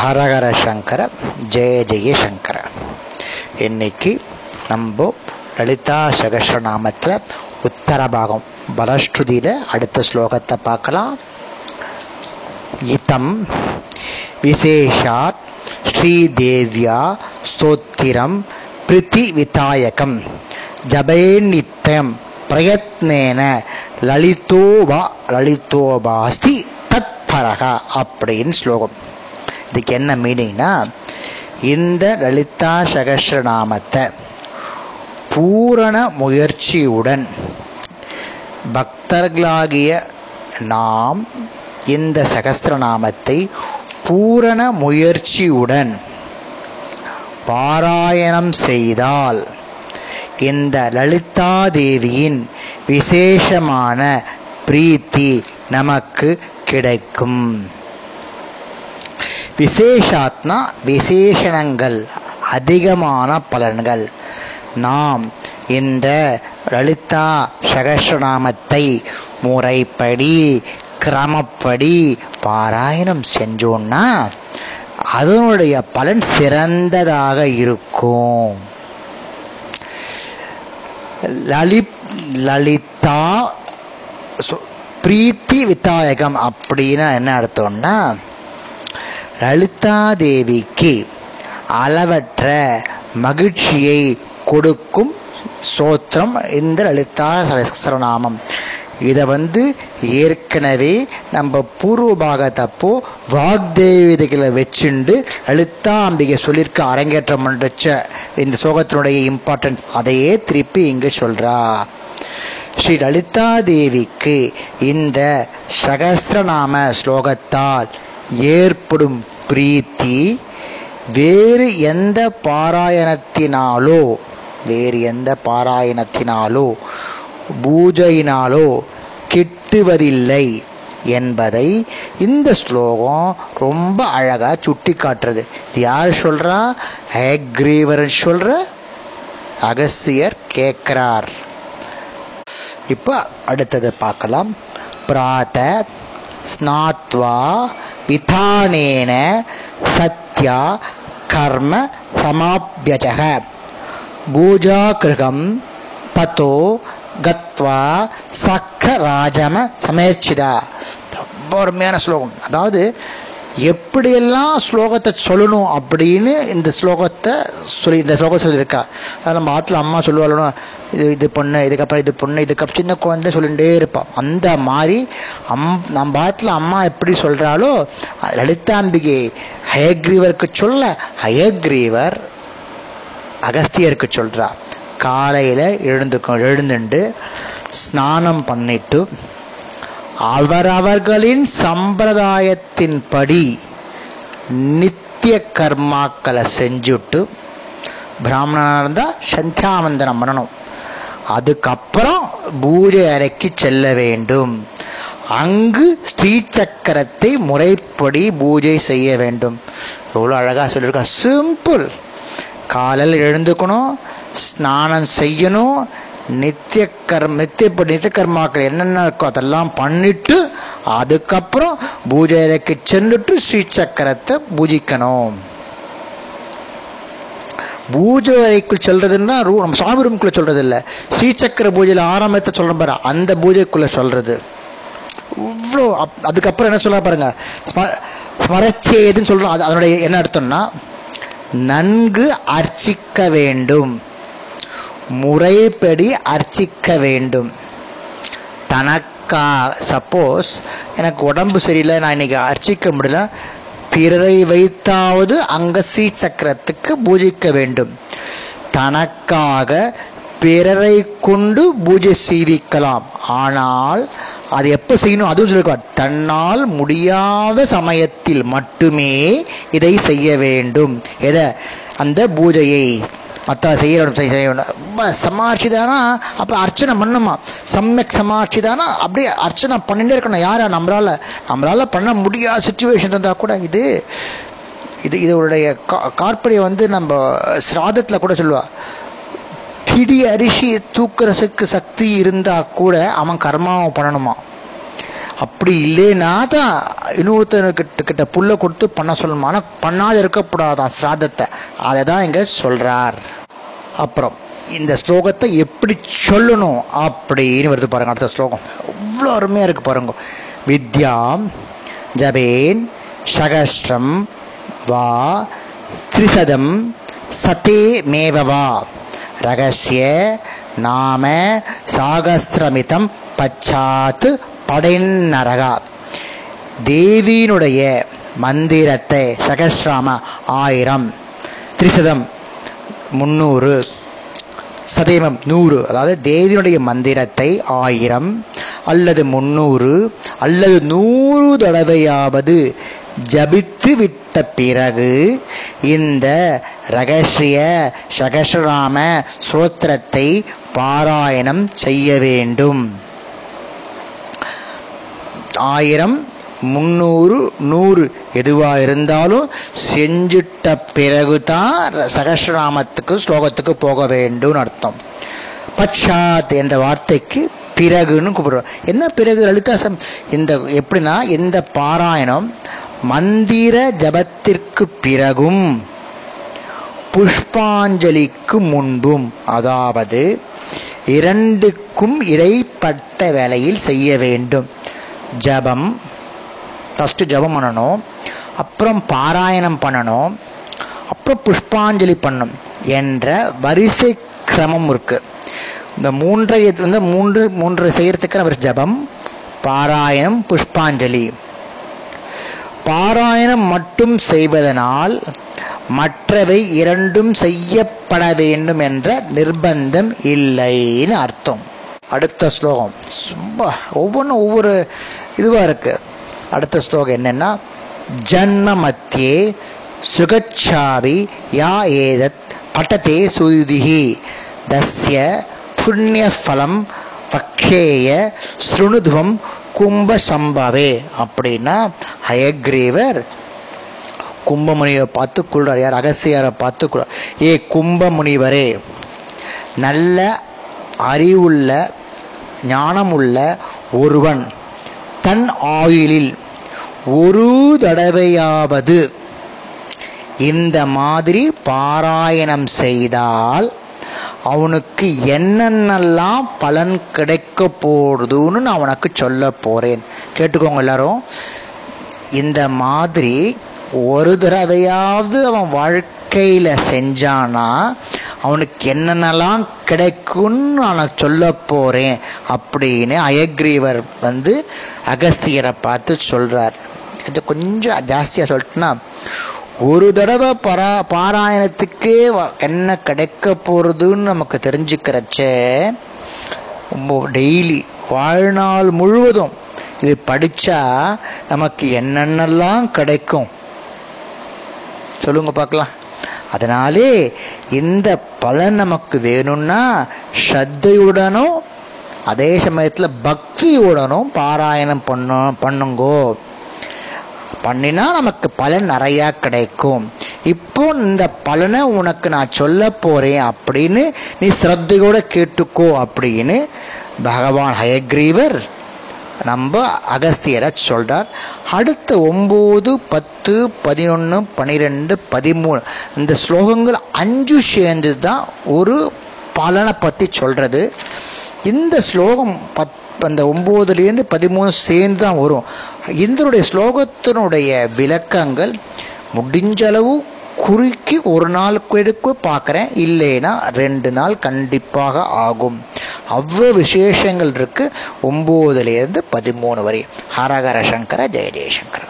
ஹரஹர சங்கர ஜெய ஜெய சங்கர. இன்னைக்கு நம்ம லலிதா சகஸ்ரநாமத்தில் உத்தர பாகம் பலஸ்ருதியில் அடுத்த ஸ்லோகத்தை பார்க்கலாம். இத்தம் விசேஷாத் ஸ்ரீதேவ்யா ஸ்தோத்திரம் பிரித்தி விதாயகம் ஜபேநித்தயம் பிரயத்னேன லலிதோபா லலிதோபாஸ்தி தத்பரக அப்படின்னு ஸ்லோகம். இதுக்கு என்ன மீனிங்னா இந்த லலிதா சகசிரநாமத்தை பூரண முயற்சியுடன் பக்தர்களாகிய நாம் இந்த சகஸ்திரநாமத்தை பூரண முயற்சியுடன் பாராயணம் செய்தால் இந்த லலிதா தேவியின் விசேஷமான பிரீத்தி நமக்கு கிடைக்கும். விசேஷாத்னா விசேஷணங்கள் அதிகமான பலன்கள். நாம் இந்த லலிதா சகஸ்ரநாமத்தை முறைப்படி கிரமப்படி பாராயணம் செஞ்சோன்னா அதனுடைய பலன் சிறந்ததாக இருக்கும். லலி லலிதா பிரீத்தி வித்தாயகம் அப்படின்னு என்ன அர்த்தம்னா லலிதா தேவிக்கு அளவற்ற மகிழ்ச்சியை கொடுக்கும் சோத்திரம் இந்த லலிதா சகஸ்ரநாமம் இதை வந்து ஏற்கனவே நம்ம பூர்வ பாகத்தப்போ வாக்தேவதைகளை வச்சுண்டு லலிதா அம்பிகை சொல்லியிருக்க அரங்கேற்றம் பண்ணுறச்ச இந்த சோகத்தினுடைய இம்பார்ட்டன்ட் அதையே திருப்பி இங்கே சொல்கிறா ஸ்ரீ லலிதா தேவிக்கு இந்த சகஸ்திரநாம ஸ்லோகத்தால் ஏற்படும் பிரீத்தி வேறு எந்த பாராயணத்தினாலோ வேறு எந்த பாராயணத்தினாலோ பூஜையினாலோ கிட்டுவதில்லை என்பதை இந்த ஸ்லோகம் ரொம்ப அழகாக சுட்டி காட்டுறது யார் சொல்கிறா ஹேக்ரீவர் சொல்கிற அகசியர் கேட்குறார். இப்போ அடுத்தது பார்க்கலாம். பிராத்த ஸ்நாத்வா விதானேன சத்யா கர்ம சமாபியஜக. பூஜாகிருகம் தத்தோ கத்வா சக்கராஜம சமேர்ச்சிதா. ரொம்ப அருமையான ஸ்லோகம். அதாவது எப்படியெல்லாம் ஸ்லோகத்தை சொல்லணும் அப்படின்னு இந்த ஸ்லோகத்தை சொல்லி இந்த ஸ்லோகம் சொல்லியிருக்கா. அதாவது நம்ம ஆற்றுல அம்மா சொல்லுவாளோ இது இது பொண்ணு இதுக்கப்புறம் இது பொண்ணு இதுக்கப்புறம் சின்ன குழந்தை சொல்லிகிட்டே இருப்பான் அந்த மாதிரி அம் நம்ம ஆற்றுல அம்மா எப்படி சொல்கிறாளோ லலிதாம்பிகை ஹயக்ரீவருக்கு சொல்ல ஹயக்ரீவர் அகஸ்தியருக்கு சொல்கிறா காலையில் எழுந்துக்கும் எழுந்துண்டு ஸ்நானம் பண்ணிட்டு அவரவர்களின் சம்பிரதாயத்தின்படி நித்திய கர்மாக்களை செஞ்சுட்டு பிராமணனாக இருந்தால் சந்தியாவந்தனம் பண்ணணும். அதுக்கப்புறம் பூஜை அறைக்கு செல்ல வேண்டும். அங்கு ஸ்ரீ சக்கரத்தை முறைப்படி பூஜை செய்ய வேண்டும். எவ்வளோ அழகாக சொல்லியிருக்கா. சிம்பிள் காலையில் எழுந்துக்கணும் ஸ்நானம் செய்யணும் நித்திய கர்ம நித்திய நித்திய கர்மாக்கள் என்னென்ன இருக்கோ அதெல்லாம் பண்ணிட்டு அதுக்கப்புறம் பூஜை அறைக்கு சென்றுட்டு ஸ்ரீ சக்கரத்தை பூஜிக்கணும். பூஜை அறைக்குள் செல்றதுன்னா ரூ நம்ம சாமி ரூமுக்குள்ளே சொல்றது இல்லை ஸ்ரீசக்கர பூஜையில் ஆரம்பத்தை சொல்ற பாரு அந்த பூஜைக்குள்ள சொல்றது. இவ்வளோ அதுக்கப்புறம் என்ன சொல்ல பாருங்க ஸ்மரச்சேதுன்னு சொல்கிறோம் அது அதனுடைய என்ன அர்த்தம்னா நன்கு அர்ச்சிக்க வேண்டும். முறைப்படி அர்ச்சிக்க வேண்டும். தனக்கா சப்போஸ் எனக்கு உடம்பு சரியில்லை நான் இன்னைக்கு அர்ச்சிக்க முடியல பிறரை வைத்தாவது அங்க ஸ்ரீ சக்கரத்துக்கு பூஜிக்க வேண்டும். தனக்காக பிறரை கொண்டு பூஜை செய்விக்கலாம். ஆனால் அது எப்போ செய்யணும்? அதுவும் சொல்லிருக்கா தன்னால் முடியாத சமயத்தில் மட்டுமே இதை செய்ய வேண்டும். எதை? அந்த பூஜையை. மற்ற செய்யணும் செய்யணும் ரொம்ப சமாட்சிதானா அப்போ அர்ச்சனை பண்ணுமா சமயக் சமாட்சிதானா அப்படியே அர்ச்சனை பண்ணிட்டே இருக்கணும். யாரா? நம்மளால. நம்மளால் பண்ண முடியாத சுச்சுவேஷன் இருந்தால் கூட இது இது இதோடைய கா கார்பரியம் வந்து நம்ம சிராதத்தில் கூட சொல்லுவா. பிடி அரிசி தூக்குறதுக்கு சக்தி இருந்தால் கூட அவன் கர்மாவை பண்ணணுமா? அப்படி இல்லைன்னா தான் இன்னொருத்தர்கிட்ட கிட்ட புல்லை கொடுத்து பண்ண சொல்லணும் ஆனால் பண்ணாத இருக்கக்கூடாதான் சிராதத்தை? அதை தான் இங்கே சொல்கிறார் அப்புறம் இந்த ஸ்லோகத்தை எப்படி சொல்லணும் அப்படின்னு வருது பாருங்க அடுத்த ஸ்லோகம். அவ்வளோ அருமையாக இருக்குது பாருங்க. வித்யாம் ஜபேன் சகஸ்ரம் வா திரிசதம் சதே மேவவா ரகசிய நாம சாகஸ்திரமிதம் பச்சாத்து படைநரகா தேவியினுடைய மந்திரத்தை சகஸ்ராம ஆயிரம். திரிசதம் முந்நூறு சதயமம் நூறு. அதாவது தேவியினுடைய மந்திரத்தை ஆயிரம் அல்லது முந்நூறு அல்லது நூறு தடவையாவது ஜபித்து விட்ட பிறகு இந்த ரகசிய சகசராம சோத்திரத்தை பாராயணம் செய்ய வேண்டும். ஆயிரம் முந்நூறு நூறு எதுவாக இருந்தாலும் செஞ்சிட்ட பிறகு தான் சகசிரநாமத்துக்கு ஸ்லோகத்துக்கு போக வேண்டும்னு அர்த்தம். பச்சாத் என்ற வார்த்தைக்கு பிறகுன்னு கூப்பிடுறோம். என்ன பிறகு லலிதாசம் இந்த எப்படின்னா இந்த பாராயணம் மந்திர ஜபத்திற்கு பிறகும் புஷ்பாஞ்சலிக்கு முன்பும் அதாவது இரண்டுக்கும் இடைப்பட்ட வேலையில் செய்ய வேண்டும். ஜபம் ஃபஸ்ட்டு ஜபம் பண்ணணும். அப்புறம் பாராயணம் பண்ணணும். அப்புறம் புஷ்பாஞ்சலி பண்ணணும் என்ற வரிசை கிரமம் இருக்குது இந்த மூன்றை வந்து மூன்று மூன்று செய்கிறதுக்கு நம்ம ஜபம் பாராயணம் புஷ்பாஞ்சலி. பாராயணம் மட்டும் செய்வதனால் மற்றவை இரண்டும் செய்யப்பட வேண்டும் என்ற நிர்பந்தம் இல்லைன்னு அர்த்தம். அடுத்த ஸ்லோகம். ரொம்ப ஒவ்வொன்றும் ஒவ்வொரு இதுவாக இருக்குது அடுத்த ஸ்லோகம் என்னென்னா ஜன்ம மத்தியே சுகச்சாவி யா ஏதத் பட்டதே சுயுதிகி தஸ்ய புண்ணியஃபலம் பக்ஷேய ஸ்ருணுதுவம் கும்ப சம்பவே அப்படின்னா ஹயக்ரீவர் கும்பமுனியை பார்த்து கொள்றார் யார் அகசியாரை பார்த்து கொள்றார் ஏ கும்பமுனிவரே நல்ல அறிவுள்ள ஞானமுள்ள ஒருவன் தன் ஆயுளில் ஒரு தடவையாவது இந்த மாதிரி பாராயணம் செய்தால் அவனுக்கு என்னென்னலாம் பலன் கிடைக்க போடுதுன்னு நான் உனக்கு சொல்ல போகிறேன் கேட்டுக்கோங்க எல்லாரும். இந்த மாதிரி ஒரு தடவையாவது அவன் வாழ்க்கையில் செஞ்சானா அவனுக்கு என்னென்னலாம் கிடைக்கும்னு நான் சொல்ல போகிறேன் அப்படின்னு அயக்ரீவர் வந்து அகஸ்தியரை பார்த்து சொல்கிறார் அது கொஞ்சம் ஜாஸ்தியாக சொல்லிட்டுனா ஒரு தடவை பரா பாராயணத்துக்கே என்ன கிடைக்க போகிறதுன்னு நமக்கு தெரிஞ்சுக்கிறச்சே டெய்லி வாழ்நாள் முழுவதும் இது படித்தா நமக்கு என்னென்னலாம் கிடைக்கும்? சொல்லுங்க பார்க்கலாம். அதனாலே இந்த பலன் நமக்கு வேணும்னா ஸ்ரத்தையுடனும் அதே சமயத்தில் பக்தியுடனும் பாராயணம் பண்ண பண்ணுங்கோ. பண்ணினா நமக்கு பலன் நிறையா கிடைக்கும். இப்போ இந்த பலனை உனக்கு நான் சொல்ல போகிறேன் அப்படின்னு நீ ஸ்ரத்தையோட கேட்டுக்கோ அப்படின்னு பகவான் ஹயக்ரீவர் நம்ம அகஸ்தியரை சொல்கிறார் அடுத்த ஒம்பது பத்து பதினொன்று பன்னிரெண்டு பதிமூணு இந்த ஸ்லோகங்கள் அஞ்சு சேர்ந்து தான் ஒரு பலனை பற்றி சொல்கிறது இந்த ஸ்லோகம் பத் அந்த ஒம்போதுலேருந்து பதிமூணு சேர்ந்து தான் வரும். இந்தனுடைய ஸ்லோகத்தினுடைய விளக்கங்கள் முடிஞ்சளவு குறுக்கி ஒரு நாள் எடுக்க பார்க்குறேன். இல்லைன்னா ரெண்டு நாள் கண்டிப்பாக ஆகும். அவ்வளோ விசேஷங்கள் இருக்குது ஒம்போதுலேருந்து பதிமூணு வரை. ஹரஹர சங்கர ஜெய ஜெயசங்கர